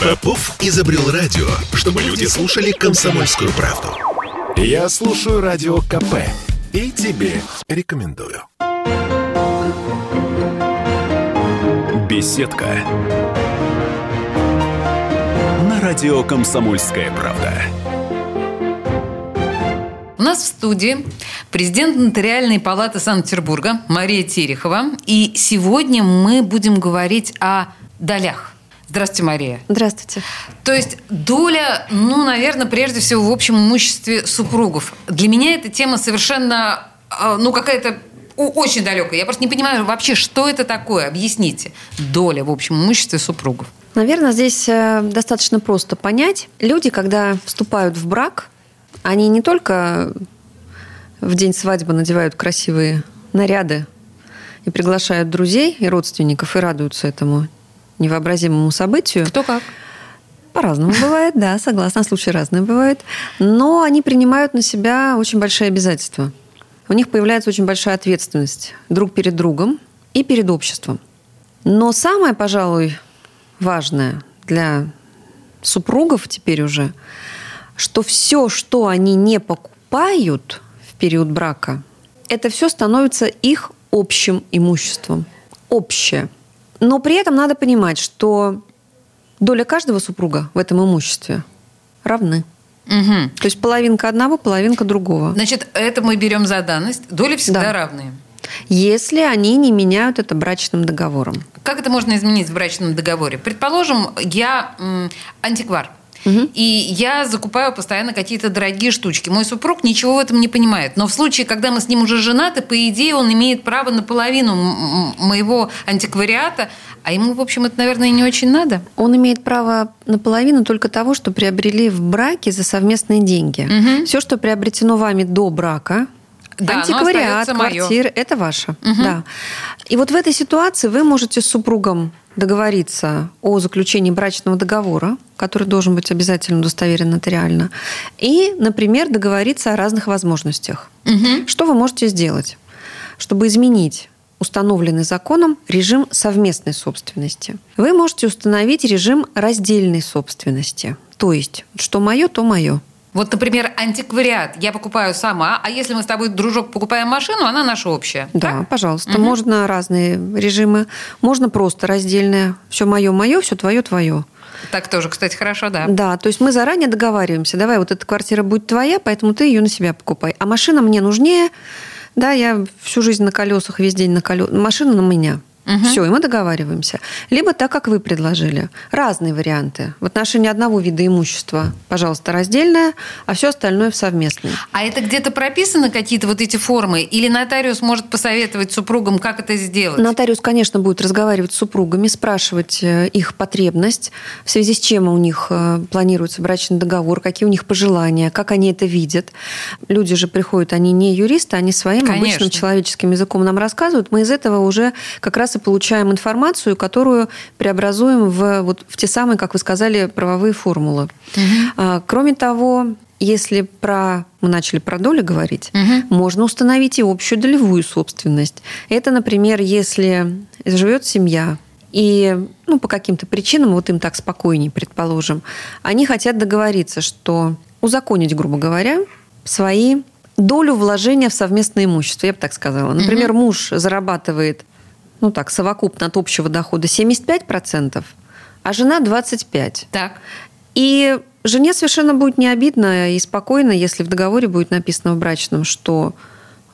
Попов изобрел радио, чтобы люди слушали комсомольскую правду. Я слушаю радио КП и тебе рекомендую. Беседка. На радио «Комсомольская правда». У нас в студии президент Нотариальной палаты Санкт-Петербурга Мария Терехова. И сегодня мы будем говорить о долях. Здравствуйте, Мария. Здравствуйте. То есть доля, ну, наверное, прежде всего в общем имуществе супругов. Для меня эта тема совершенно, а, ну, какая-то очень далекая. Я просто не понимаю вообще, что это такое. Объясните. Доля в общем имуществе супругов. Наверное, здесь э, достаточно просто понять. Люди, когда вступают в брак, они не только в день свадьбы надевают красивые наряды и приглашают друзей и родственников и радуются этому невообразимому событию. Кто как? По-разному бывает, да, согласна, случаи разные бывают. Но они принимают на себя очень большие обязательства. У них появляется очень большая ответственность друг перед другом и перед обществом. Но самое, пожалуй, важное для супругов теперь уже – что все, что они не покупают в период брака, это все становится их общим имуществом. Общее. Но при этом надо понимать, что доля каждого супруга в этом имуществе равны. Угу. То есть половинка одного, половинка другого. Значит, это мы берем за данность. Доли всегда да. равные. Если они не меняют это брачным договором. Как это можно изменить в брачном договоре? Предположим, я антиквар. Угу. И я закупаю постоянно какие-то дорогие штучки. Мой супруг ничего в этом не понимает. Но в случае, когда мы с ним уже женаты, по идее, он имеет право на половину моего антиквариата. А ему, в общем, это, наверное, не очень надо. Он имеет право на половину только того, что приобрели в браке за совместные деньги. Угу. Все, что приобретено вами до брака, да, антиквариат, квартиры, это ваше. Угу. Да. И вот в этой ситуации вы можете с супругом договориться о заключении брачного договора, который должен быть обязательно удостоверен нотариально, и, например, договориться о разных возможностях. Угу. Что вы можете сделать, чтобы изменить установленный законом режим совместной собственности? Вы можете установить режим раздельной собственности. То есть, что мое, то мое. Вот, например, антиквариат я покупаю сама, а если мы с тобой, дружок, покупаем машину, она наша общая. Да, так? пожалуйста. Угу. Можно разные режимы. Можно просто раздельное. Все мое, мое, все твое, твое. Так тоже, кстати, хорошо, да. Да, то есть мы заранее договариваемся. Давай, вот эта квартира будет твоя, поэтому ты ее на себя покупай. А машина мне нужнее. Да, я всю жизнь на колесах, весь день на колесах. Машина на меня. Угу. Все, и мы договариваемся. Либо так, как вы предложили. Разные варианты. В отношении одного вида имущества, пожалуйста, раздельное, а все остальное в совместное. А это где-то прописаны какие-то вот эти формы? Или нотариус может посоветовать супругам, как это сделать? Нотариус, конечно, будет разговаривать с супругами, спрашивать э, их потребность, в связи с чем у них э, планируется брачный договор, какие у них пожелания, как они это видят. Люди же приходят, они не юристы, они своим конечно. обычным человеческим языком нам рассказывают. Мы из этого уже как раз и получаем информацию, которую преобразуем в, вот, в те самые, как вы сказали, правовые формулы. Угу. Кроме того, если про мы начали про доли говорить, угу. можно установить и общую долевую собственность. Это, например, если живет семья, и ну, по каким-то причинам, вот им так спокойнее, предположим, они хотят договориться, что узаконить, грубо говоря, свои долю вложения в совместное имущество, я бы так сказала. Например, угу. муж зарабатывает ну так, совокупно от общего дохода 75%, а жена 25%. Так. И жене совершенно будет не обидно и спокойно, если в договоре будет написано в брачном, что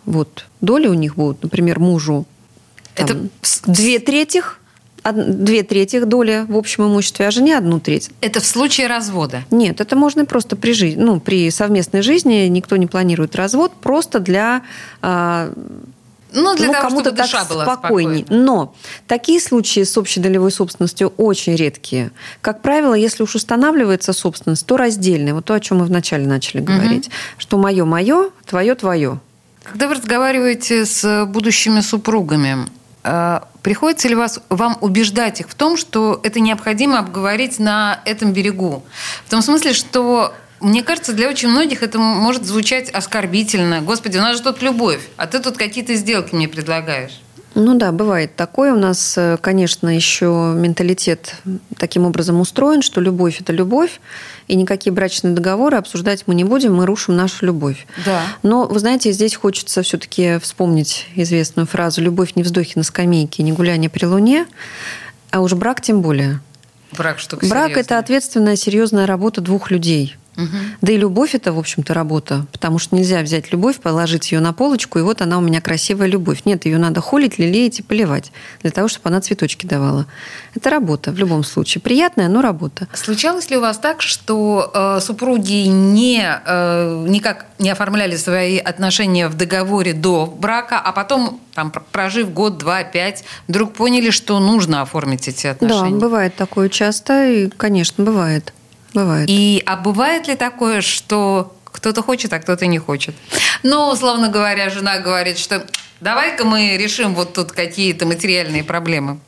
вот доли у них будут, например, мужу там, Это две трети, две трети доли в общем имуществе, а жене одну треть. Это в случае развода? Нет, это можно просто при жизни, ну, при совместной жизни никто не планирует развод, просто для а, ну, для ну, того, кому-то чтобы душа так была спокойней. Спокойна. Но такие случаи с общей долевой собственностью очень редкие. Как правило, если уж устанавливается собственность, то раздельная. Вот то, о чем мы вначале начали говорить. Угу. Что мое мое, твое твое. Когда вы разговариваете с будущими супругами, э, приходится ли вас, вам убеждать их в том, что это необходимо обговорить на этом берегу? В том смысле, что мне кажется, для очень многих это может звучать оскорбительно. Господи, у нас же тут любовь, а ты тут какие-то сделки мне предлагаешь. Ну да, бывает такое. У нас, э, конечно, еще менталитет таким образом устроен, что любовь – это любовь, и никакие брачные договоры обсуждать мы не будем, мы рушим нашу любовь. Да. Но, вы знаете, здесь хочется все-таки вспомнить известную фразу «любовь не вздохи на скамейке, не гуляние при луне», а уж брак тем более. Брак штука Брак – это ответственная, серьезная работа двух людей – да и любовь это, в общем-то, работа, потому что нельзя взять любовь, положить ее на полочку, и вот она у меня красивая любовь. Нет, ее надо холить, лелеять и поливать для того, чтобы она цветочки давала. Это работа в любом случае. Приятная, но работа. Случалось ли у вас так, что э, супруги не, э, никак не оформляли свои отношения в договоре до брака, а потом, там, прожив год, два, пять, вдруг поняли, что нужно оформить эти отношения? Да, бывает такое часто, и, конечно, бывает. Бывает. И а бывает ли такое, что кто-то хочет, а кто-то не хочет? Ну, условно говоря, жена говорит, что давай-ка мы решим вот тут какие-то материальные проблемы.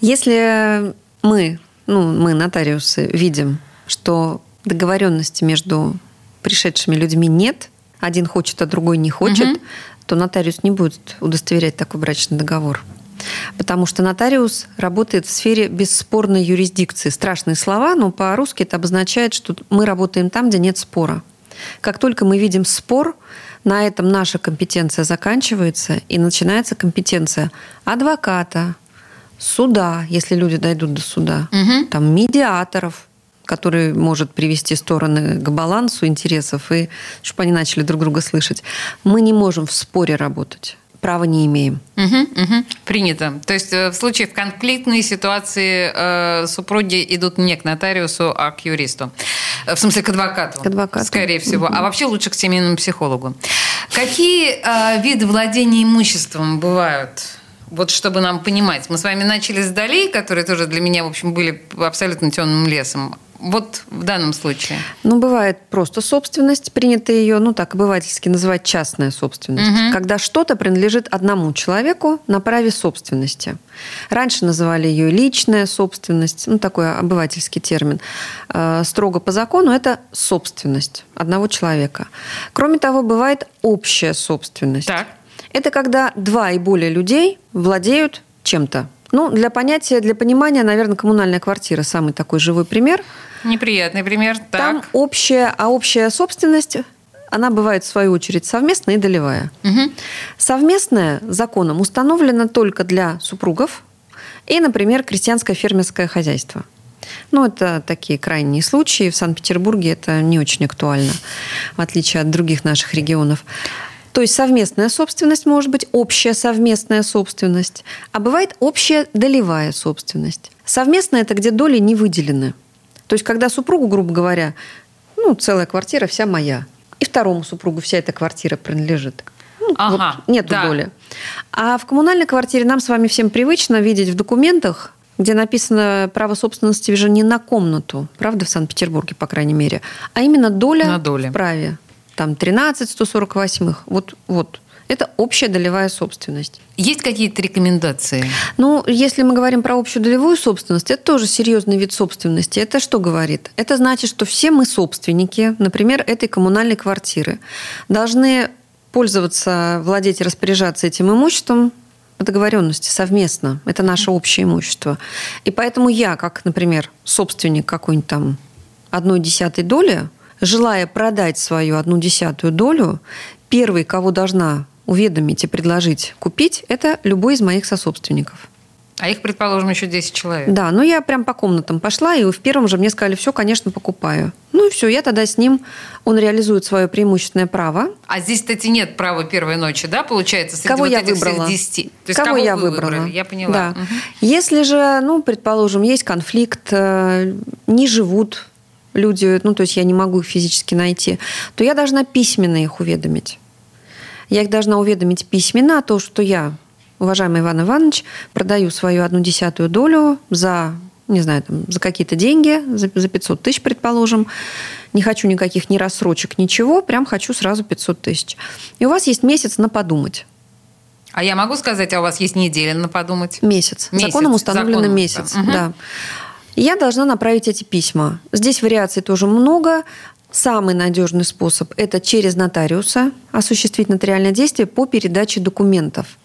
Если мы, ну, мы, нотариусы, видим, что договоренности между пришедшими людьми нет, один хочет, а другой не хочет, угу. то нотариус не будет удостоверять такой брачный договор. Потому что нотариус работает в сфере бесспорной юрисдикции. Страшные слова, но по-русски это обозначает, что мы работаем там, где нет спора. Как только мы видим спор, на этом наша компетенция заканчивается, и начинается компетенция адвоката, суда, если люди дойдут до суда, угу. там медиаторов, который может привести стороны к балансу интересов и чтобы они начали друг друга слышать. Мы не можем в споре работать права не имеем. Угу, угу. Принято. То есть э, в случае в конфликтной ситуации э, супруги идут не к нотариусу, а к юристу. Э, в смысле, к адвокату. К адвокату. Скорее всего. А вообще лучше к семейному психологу. Какие э, виды владения имуществом бывают? Вот чтобы нам понимать. Мы с вами начали с долей, которые тоже для меня, в общем, были абсолютно темным лесом. Вот в данном случае. Ну, бывает просто собственность, принято ее, ну, так обывательски называть частная собственность. Угу. Когда что-то принадлежит одному человеку на праве собственности. Раньше называли ее личная собственность, ну, такой обывательский термин. Э, строго по закону это собственность одного человека. Кроме того, бывает общая собственность. Так. Это когда два и более людей владеют чем-то. Ну, для понятия, для понимания, наверное, коммунальная квартира самый такой живой пример. Неприятный пример. Так. Там общая, а общая собственность она бывает, в свою очередь, совместная и долевая. Угу. Совместная законом установлена только для супругов и, например, крестьянское фермерское хозяйство. Ну, это такие крайние случаи. В Санкт-Петербурге это не очень актуально, в отличие от других наших регионов. То есть совместная собственность может быть общая совместная собственность, а бывает общая долевая собственность. Совместная – это где доли не выделены. То есть когда супругу, грубо говоря, ну, целая квартира вся моя, и второму супругу вся эта квартира принадлежит. Ну, ага, вот нет да. доли. А в коммунальной квартире нам с вами всем привычно видеть в документах, где написано право собственности уже не на комнату, правда, в Санкт-Петербурге, по крайней мере, а именно доля на доле. в праве там 13 148 вот, вот. Это общая долевая собственность. Есть какие-то рекомендации? Ну, если мы говорим про общую долевую собственность, это тоже серьезный вид собственности. Это что говорит? Это значит, что все мы собственники, например, этой коммунальной квартиры, должны пользоваться, владеть и распоряжаться этим имуществом по договоренности совместно. Это наше общее имущество. И поэтому я, как, например, собственник какой-нибудь там одной десятой доли, желая продать свою одну десятую долю, первый, кого должна уведомить и предложить купить, это любой из моих сособственников. А их, предположим, еще 10 человек. Да, ну я прям по комнатам пошла, и в первом же мне сказали, все, конечно, покупаю. Ну и все, я тогда с ним, он реализует свое преимущественное право. А здесь, кстати, нет права первой ночи, да, получается, среди кого вот я этих выбрала? всех 10? То есть кого, кого я вы выбрала? выбрали? Я поняла. Да. Угу. Если же, ну, предположим, есть конфликт, э, не живут люди, ну, то есть я не могу их физически найти, то я должна письменно их уведомить. Я их должна уведомить письменно о том, что я, уважаемый Иван Иванович, продаю свою одну десятую долю за, не знаю, там, за какие-то деньги, за, за 500 тысяч, предположим. Не хочу никаких ни рассрочек, ничего, прям хочу сразу 500 тысяч. И у вас есть месяц на подумать. А я могу сказать, а у вас есть неделя на подумать? Месяц. Месяц. Законом установлен Законом, месяц. да. Мгм. Да. Я должна направить эти письма. Здесь вариаций тоже много. Самый надежный способ – это через нотариуса осуществить нотариальное действие по передаче документов.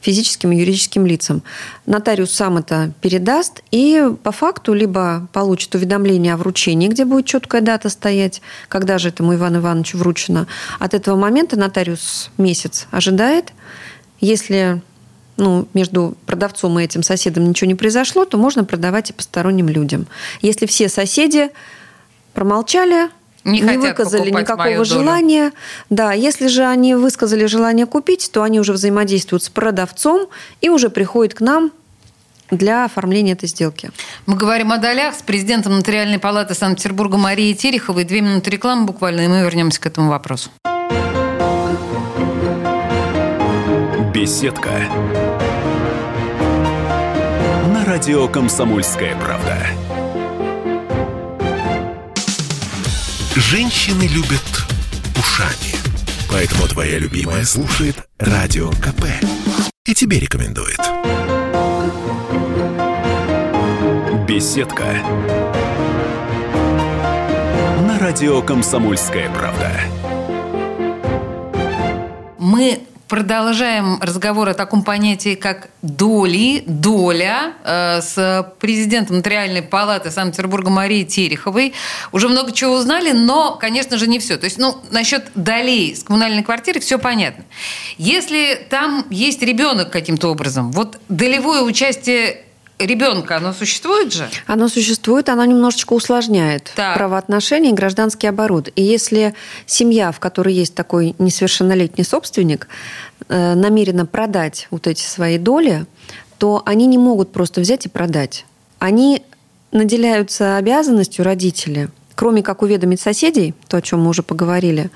физическим и юридическим лицам. Нотариус сам это передаст и по факту либо получит уведомление о вручении, где будет четкая дата стоять, когда же этому Ивану Ивановичу вручено. От этого момента нотариус месяц ожидает. Если ну, между продавцом и этим соседом ничего не произошло, то можно продавать и посторонним людям. Если все соседи промолчали, не, не выказали никакого желания. Да, если же они высказали желание купить, то они уже взаимодействуют с продавцом и уже приходят к нам для оформления этой сделки. Мы говорим о долях с президентом Нотариальной палаты Санкт-Петербурга Марией Тереховой. Две минуты рекламы буквально, и мы вернемся к этому вопросу. Беседка. На радио «Комсомольская правда». Женщины любят ушами. Поэтому твоя любимая слушает Радио КП. И тебе рекомендует. Беседка. На радио «Комсомольская правда». Мы продолжаем разговор о таком понятии, как доли, доля э, с президентом Нотариальной палаты Санкт-Петербурга Марией Тереховой. Уже много чего узнали, но, конечно же, не все. То есть, ну, насчет долей с коммунальной квартиры все понятно. Если там есть ребенок каким-то образом, вот долевое участие ребенка, оно существует же? Оно существует, оно немножечко усложняет так. правоотношения и гражданский оборот. И если семья, в которой есть такой несовершеннолетний собственник, э, намерена продать вот эти свои доли, то они не могут просто взять и продать. Они наделяются обязанностью родители, кроме как уведомить соседей, то, о чем мы уже поговорили,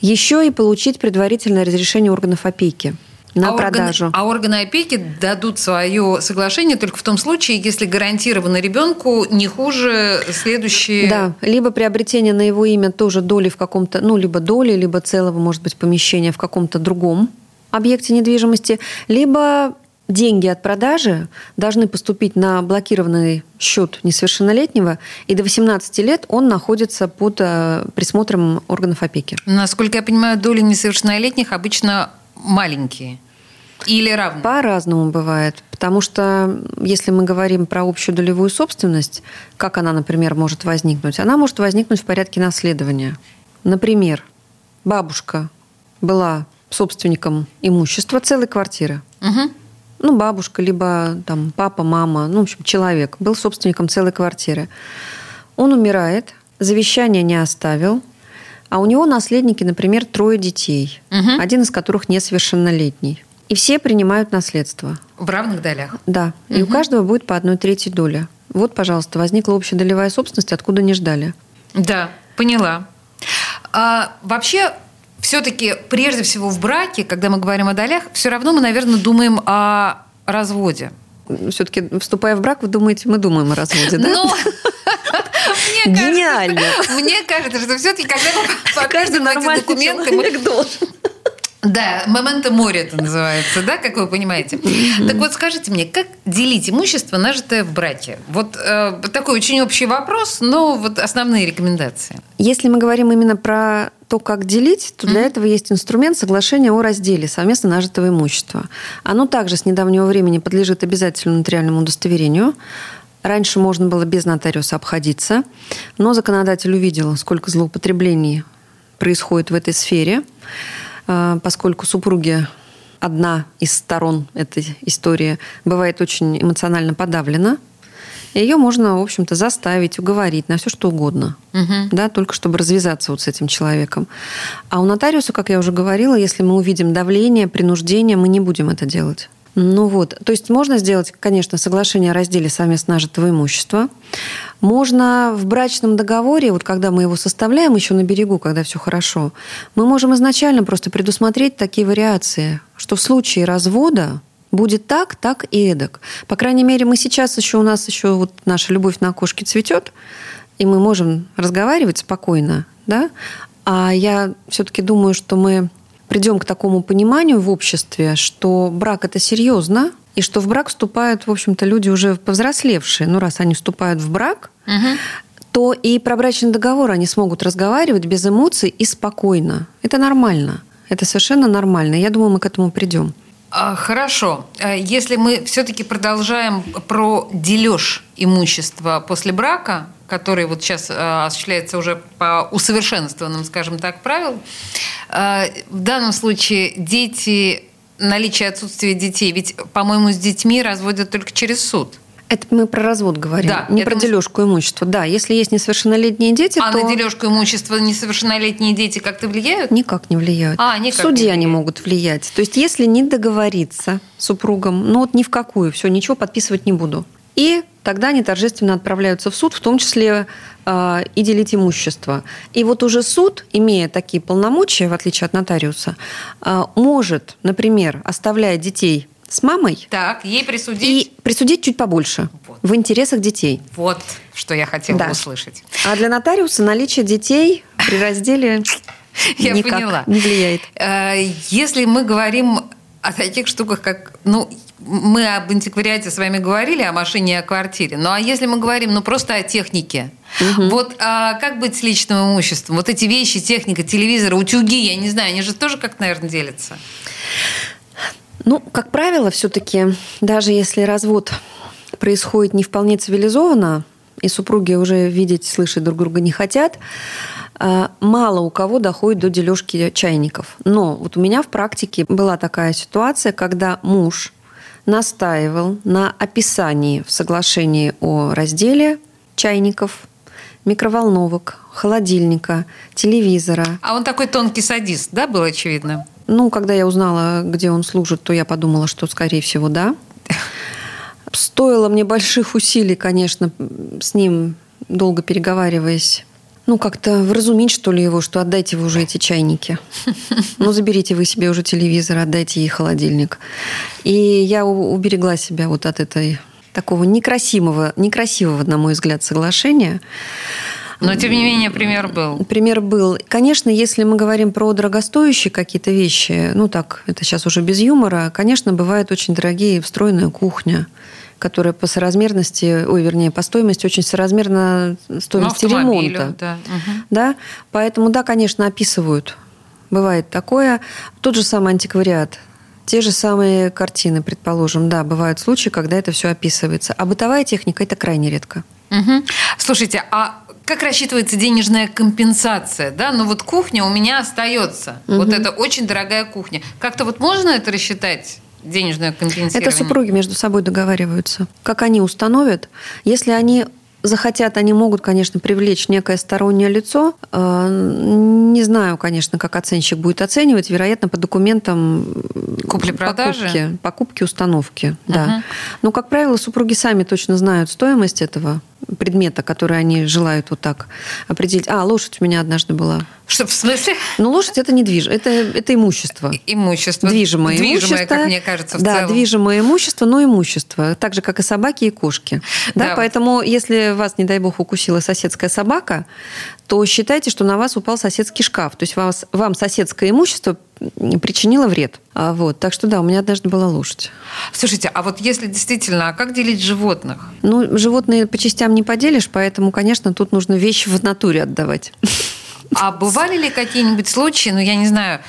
еще и получить предварительное разрешение органов опеки на а продажу. Органы, а органы опеки дадут свое соглашение только в том случае, если гарантировано ребенку не хуже следующие... Да, либо приобретение на его имя тоже доли в каком-то, ну, либо доли, либо целого, может быть, помещения в каком-то другом объекте недвижимости, либо деньги от продажи должны поступить на блокированный счет несовершеннолетнего, и до 18 лет он находится под э, присмотром органов опеки. Насколько я понимаю, доли несовершеннолетних обычно маленькие. Или равны? По-разному бывает. Потому что если мы говорим про общую долевую собственность, как она, например, может возникнуть? Она может возникнуть в порядке наследования. Например, бабушка была собственником имущества целой квартиры. Угу. Ну, бабушка, либо там папа, мама, ну, в общем, человек был собственником целой квартиры. Он умирает, завещание не оставил, а у него наследники, например, трое детей, угу. один из которых несовершеннолетний. И все принимают наследство. В равных долях? Да. Угу. И у каждого будет по одной третьей доли. Вот, пожалуйста, возникла общая долевая собственность, откуда не ждали. Да, поняла. А, вообще, все-таки, прежде всего, в браке, когда мы говорим о долях, все равно мы, наверное, думаем о разводе. Все-таки, вступая в брак, вы думаете, мы думаем о разводе, да? Ну, Гениально. Мне кажется, что все-таки, когда мы показываем эти документы, мы должен. Да, момента моря это называется, да, как вы понимаете. Так вот, скажите мне, как делить имущество, нажитое в браке? Вот э, такой очень общий вопрос, но вот основные рекомендации. Если мы говорим именно про то, как делить, то для mm-hmm. этого есть инструмент соглашения о разделе совместно нажитого имущества. Оно также с недавнего времени подлежит обязательному нотариальному удостоверению. Раньше можно было без нотариуса обходиться, но законодатель увидел, сколько злоупотреблений происходит в этой сфере, а, поскольку супруги одна из сторон этой истории бывает очень эмоционально подавлена, ее можно, в общем-то, заставить, уговорить на все, что угодно. Угу. Да, только чтобы развязаться вот с этим человеком. А у нотариуса, как я уже говорила, если мы увидим давление, принуждение, мы не будем это делать. Ну вот, то есть можно сделать, конечно, соглашение о разделе совместно нажитого имущества. Можно в брачном договоре, вот когда мы его составляем еще на берегу, когда все хорошо, мы можем изначально просто предусмотреть такие вариации, что в случае развода будет так, так и эдак. По крайней мере, мы сейчас еще, у нас еще вот наша любовь на окошке цветет, и мы можем разговаривать спокойно, да? А я все-таки думаю, что мы придем к такому пониманию в обществе, что брак это серьезно, и что в брак вступают, в общем-то, люди уже повзрослевшие. Ну, раз они вступают в брак, угу. то и про брачный договор они смогут разговаривать без эмоций и спокойно. Это нормально. Это совершенно нормально. Я думаю, мы к этому придем. А, хорошо. А, если мы все-таки продолжаем про дележ имущества после брака, который вот сейчас а, осуществляется уже по усовершенствованным, скажем так, правилам, в данном случае дети, наличие отсутствия детей, ведь, по-моему, с детьми разводят только через суд – это мы про развод говорим, да, не про мы... дележку имущества. Да, если есть несовершеннолетние дети, а то... на дележку имущества несовершеннолетние дети как-то влияют? Никак не влияют. А, никак суде не они могут влиять. То есть если не договориться супругом, ну вот ни в какую, все, ничего подписывать не буду. И тогда они торжественно отправляются в суд, в том числе э, и делить имущество. И вот уже суд, имея такие полномочия, в отличие от нотариуса, э, может, например, оставляя детей с мамой. Так, ей присудить. И присудить чуть побольше. Вот. В интересах детей. Вот, что я хотела да. услышать. А для нотариуса наличие детей при разделе я никак поняла. не влияет. Э, если мы говорим о таких штуках, как, ну, мы об антиквариате с вами говорили, о машине и о квартире. Ну, а если мы говорим, ну, просто о технике, угу. вот а как быть с личным имуществом? Вот эти вещи, техника, телевизоры, утюги, я не знаю, они же тоже как, наверное, делятся. Ну, как правило, все-таки, даже если развод происходит не вполне цивилизованно, и супруги уже видеть, слышать друг друга не хотят, а, мало у кого доходит до дележки чайников. Но вот у меня в практике была такая ситуация, когда муж настаивал на описании в соглашении о разделе чайников, микроволновок, холодильника, телевизора. А он такой тонкий садист, да, был очевидно? Ну, когда я узнала, где он служит, то я подумала, что, скорее всего, да. Стоило мне больших усилий, конечно, с ним долго переговариваясь, ну, как-то вразумить, что ли, его, что отдайте вы уже эти чайники. Ну, заберите вы себе уже телевизор, отдайте ей холодильник. И я уберегла себя вот от этой такого некрасивого, некрасивого, на мой взгляд, соглашения. Но, тем не менее, пример был. Пример был. Конечно, если мы говорим про дорогостоящие какие-то вещи, ну так, это сейчас уже без юмора, конечно, бывает очень дорогие встроенная кухня, которая по соразмерности, ой, вернее, по стоимости очень соразмерна стоимости ну, ремонта. Да. Угу. да. Поэтому, да, конечно, описывают. Бывает такое. Тот же самый антиквариат. Те же самые картины, предположим, да, бывают случаи, когда это все описывается. А бытовая техника это крайне редко. Угу. Слушайте, а как рассчитывается денежная компенсация, да? Ну вот кухня у меня остается. Угу. Вот это очень дорогая кухня. Как-то вот можно это рассчитать? денежное компенсирование? Это супруги между собой договариваются. Как они установят, если они захотят, они могут, конечно, привлечь некое стороннее лицо. Э, не знаю, конечно, как оценщик будет оценивать. Вероятно, по документам купли-продажи, покупки, покупки установки. Угу. Да. Но, как правило, супруги сами точно знают стоимость этого предмета, который они желают вот так определить. А, лошадь у меня однажды была. Что, в смысле? Ну, лошадь – это не движ... это, это имущество. Имущество. Движимое, движимое имущество. как мне кажется, в Да, целом. движимое имущество, но имущество. Так же, как и собаки и кошки. Да, да. Поэтому, если вас, не дай бог, укусила соседская собака, то считайте, что на вас упал соседский шкаф. То есть вас, вам соседское имущество причинило вред. А вот, так что да, у меня однажды была лошадь. Слушайте, а вот если действительно, а как делить животных? Ну, животные по частям не поделишь, поэтому, конечно, тут нужно вещи в натуре отдавать. А бывали ли какие-нибудь случаи, ну, я не знаю,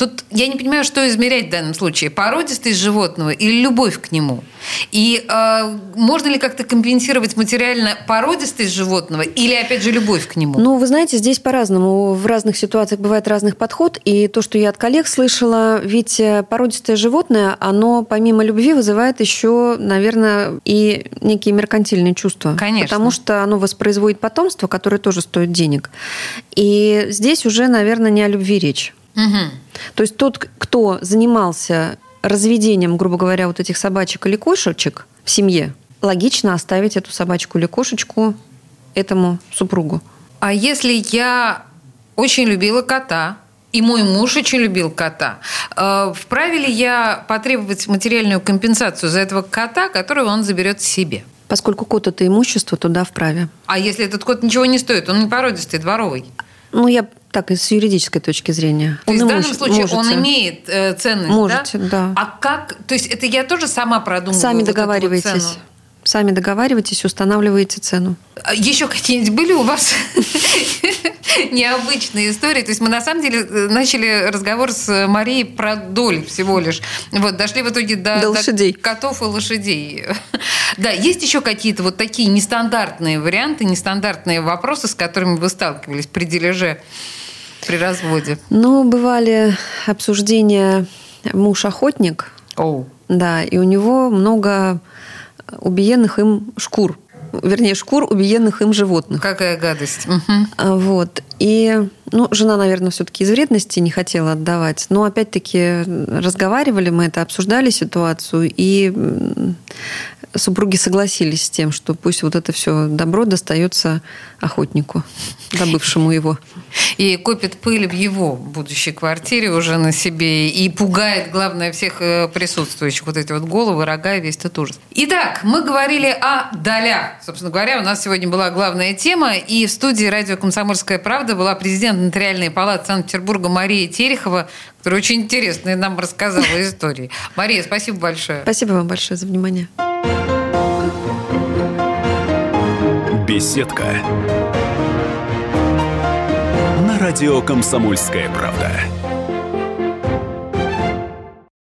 Тут я не понимаю, что измерять в данном случае. Породистость животного или любовь к нему? И э, можно ли как-то компенсировать материально породистость животного или, опять же, любовь к нему? Ну, вы знаете, здесь по-разному. В разных ситуациях бывает разных подход. И то, что я от коллег слышала, ведь э, породистое животное, оно помимо любви вызывает еще, наверное, и некие меркантильные чувства. Конечно. Потому что оно воспроизводит потомство, которое тоже стоит денег. И здесь уже, наверное, не о любви речь. Угу. То есть тот, кто занимался разведением, грубо говоря, вот этих собачек или кошечек в семье, логично оставить эту собачку или кошечку этому супругу. А если я очень любила кота, и мой муж очень любил кота. Э, вправе ли я потребовать материальную компенсацию за этого кота, которого он заберет себе? Поскольку кот – это имущество, то да, вправе. А если этот кот ничего не стоит? Он не породистый, дворовый? Ну, я так, с юридической точки зрения. То он есть в данном случае можете. он имеет э, ценность, Можете, да? да. А как? То есть это я тоже сама продумываю Сами вот договариваетесь. Сами договариваетесь, устанавливаете цену. А еще какие-нибудь были у вас необычные истории. То есть мы на самом деле э, начали разговор с Марией про доль всего лишь. Вот, дошли в итоге до, до, лошадей. до котов и лошадей. Да, есть еще какие-то вот такие нестандартные варианты, нестандартные вопросы, с которыми вы сталкивались при дележе, при разводе? Ну, бывали обсуждения муж-охотник. Оу. Да, и у него много убиенных им шкур вернее, шкур убиенных им животных. Какая гадость. Угу. Вот. И, ну, жена, наверное, все-таки из вредности не хотела отдавать. Но, опять-таки, разговаривали мы это, обсуждали ситуацию, и супруги согласились с тем, что пусть вот это все добро достается охотнику, добывшему его. И копит пыль в его будущей квартире уже на себе и пугает, главное, всех э, присутствующих. Вот эти вот головы, рога и весь этот ужас. Итак, мы говорили о долях. Собственно говоря, у нас сегодня была главная тема. И в студии радио «Комсомольская правда» была президент Нотариальной палаты Санкт-Петербурга Мария Терехова, которая очень интересно нам рассказала истории. Мария, спасибо большое. Спасибо вам большое за внимание. Беседка. На радио «Комсомольская правда».